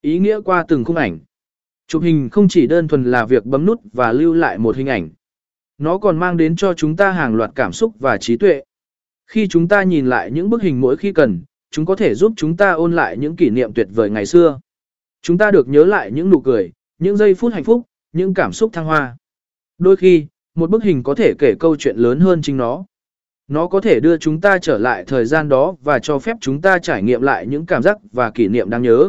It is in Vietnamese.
Ý nghĩa qua từng khung ảnh. Chụp hình không chỉ đơn thuần là việc bấm nút và lưu lại một hình ảnh. Nó còn mang đến cho chúng ta hàng loạt cảm xúc và trí tuệ. Khi chúng ta nhìn lại những bức hình mỗi khi cần, chúng có thể giúp chúng ta ôn lại những kỷ niệm tuyệt vời ngày xưa. Chúng ta được nhớ lại những nụ cười, những giây phút hạnh phúc, những cảm xúc thăng hoa. Đôi khi, một bức hình có thể kể câu chuyện lớn hơn chính nó. Nó có thể đưa chúng ta trở lại thời gian đó và cho phép chúng ta trải nghiệm lại những cảm giác và kỷ niệm đáng nhớ.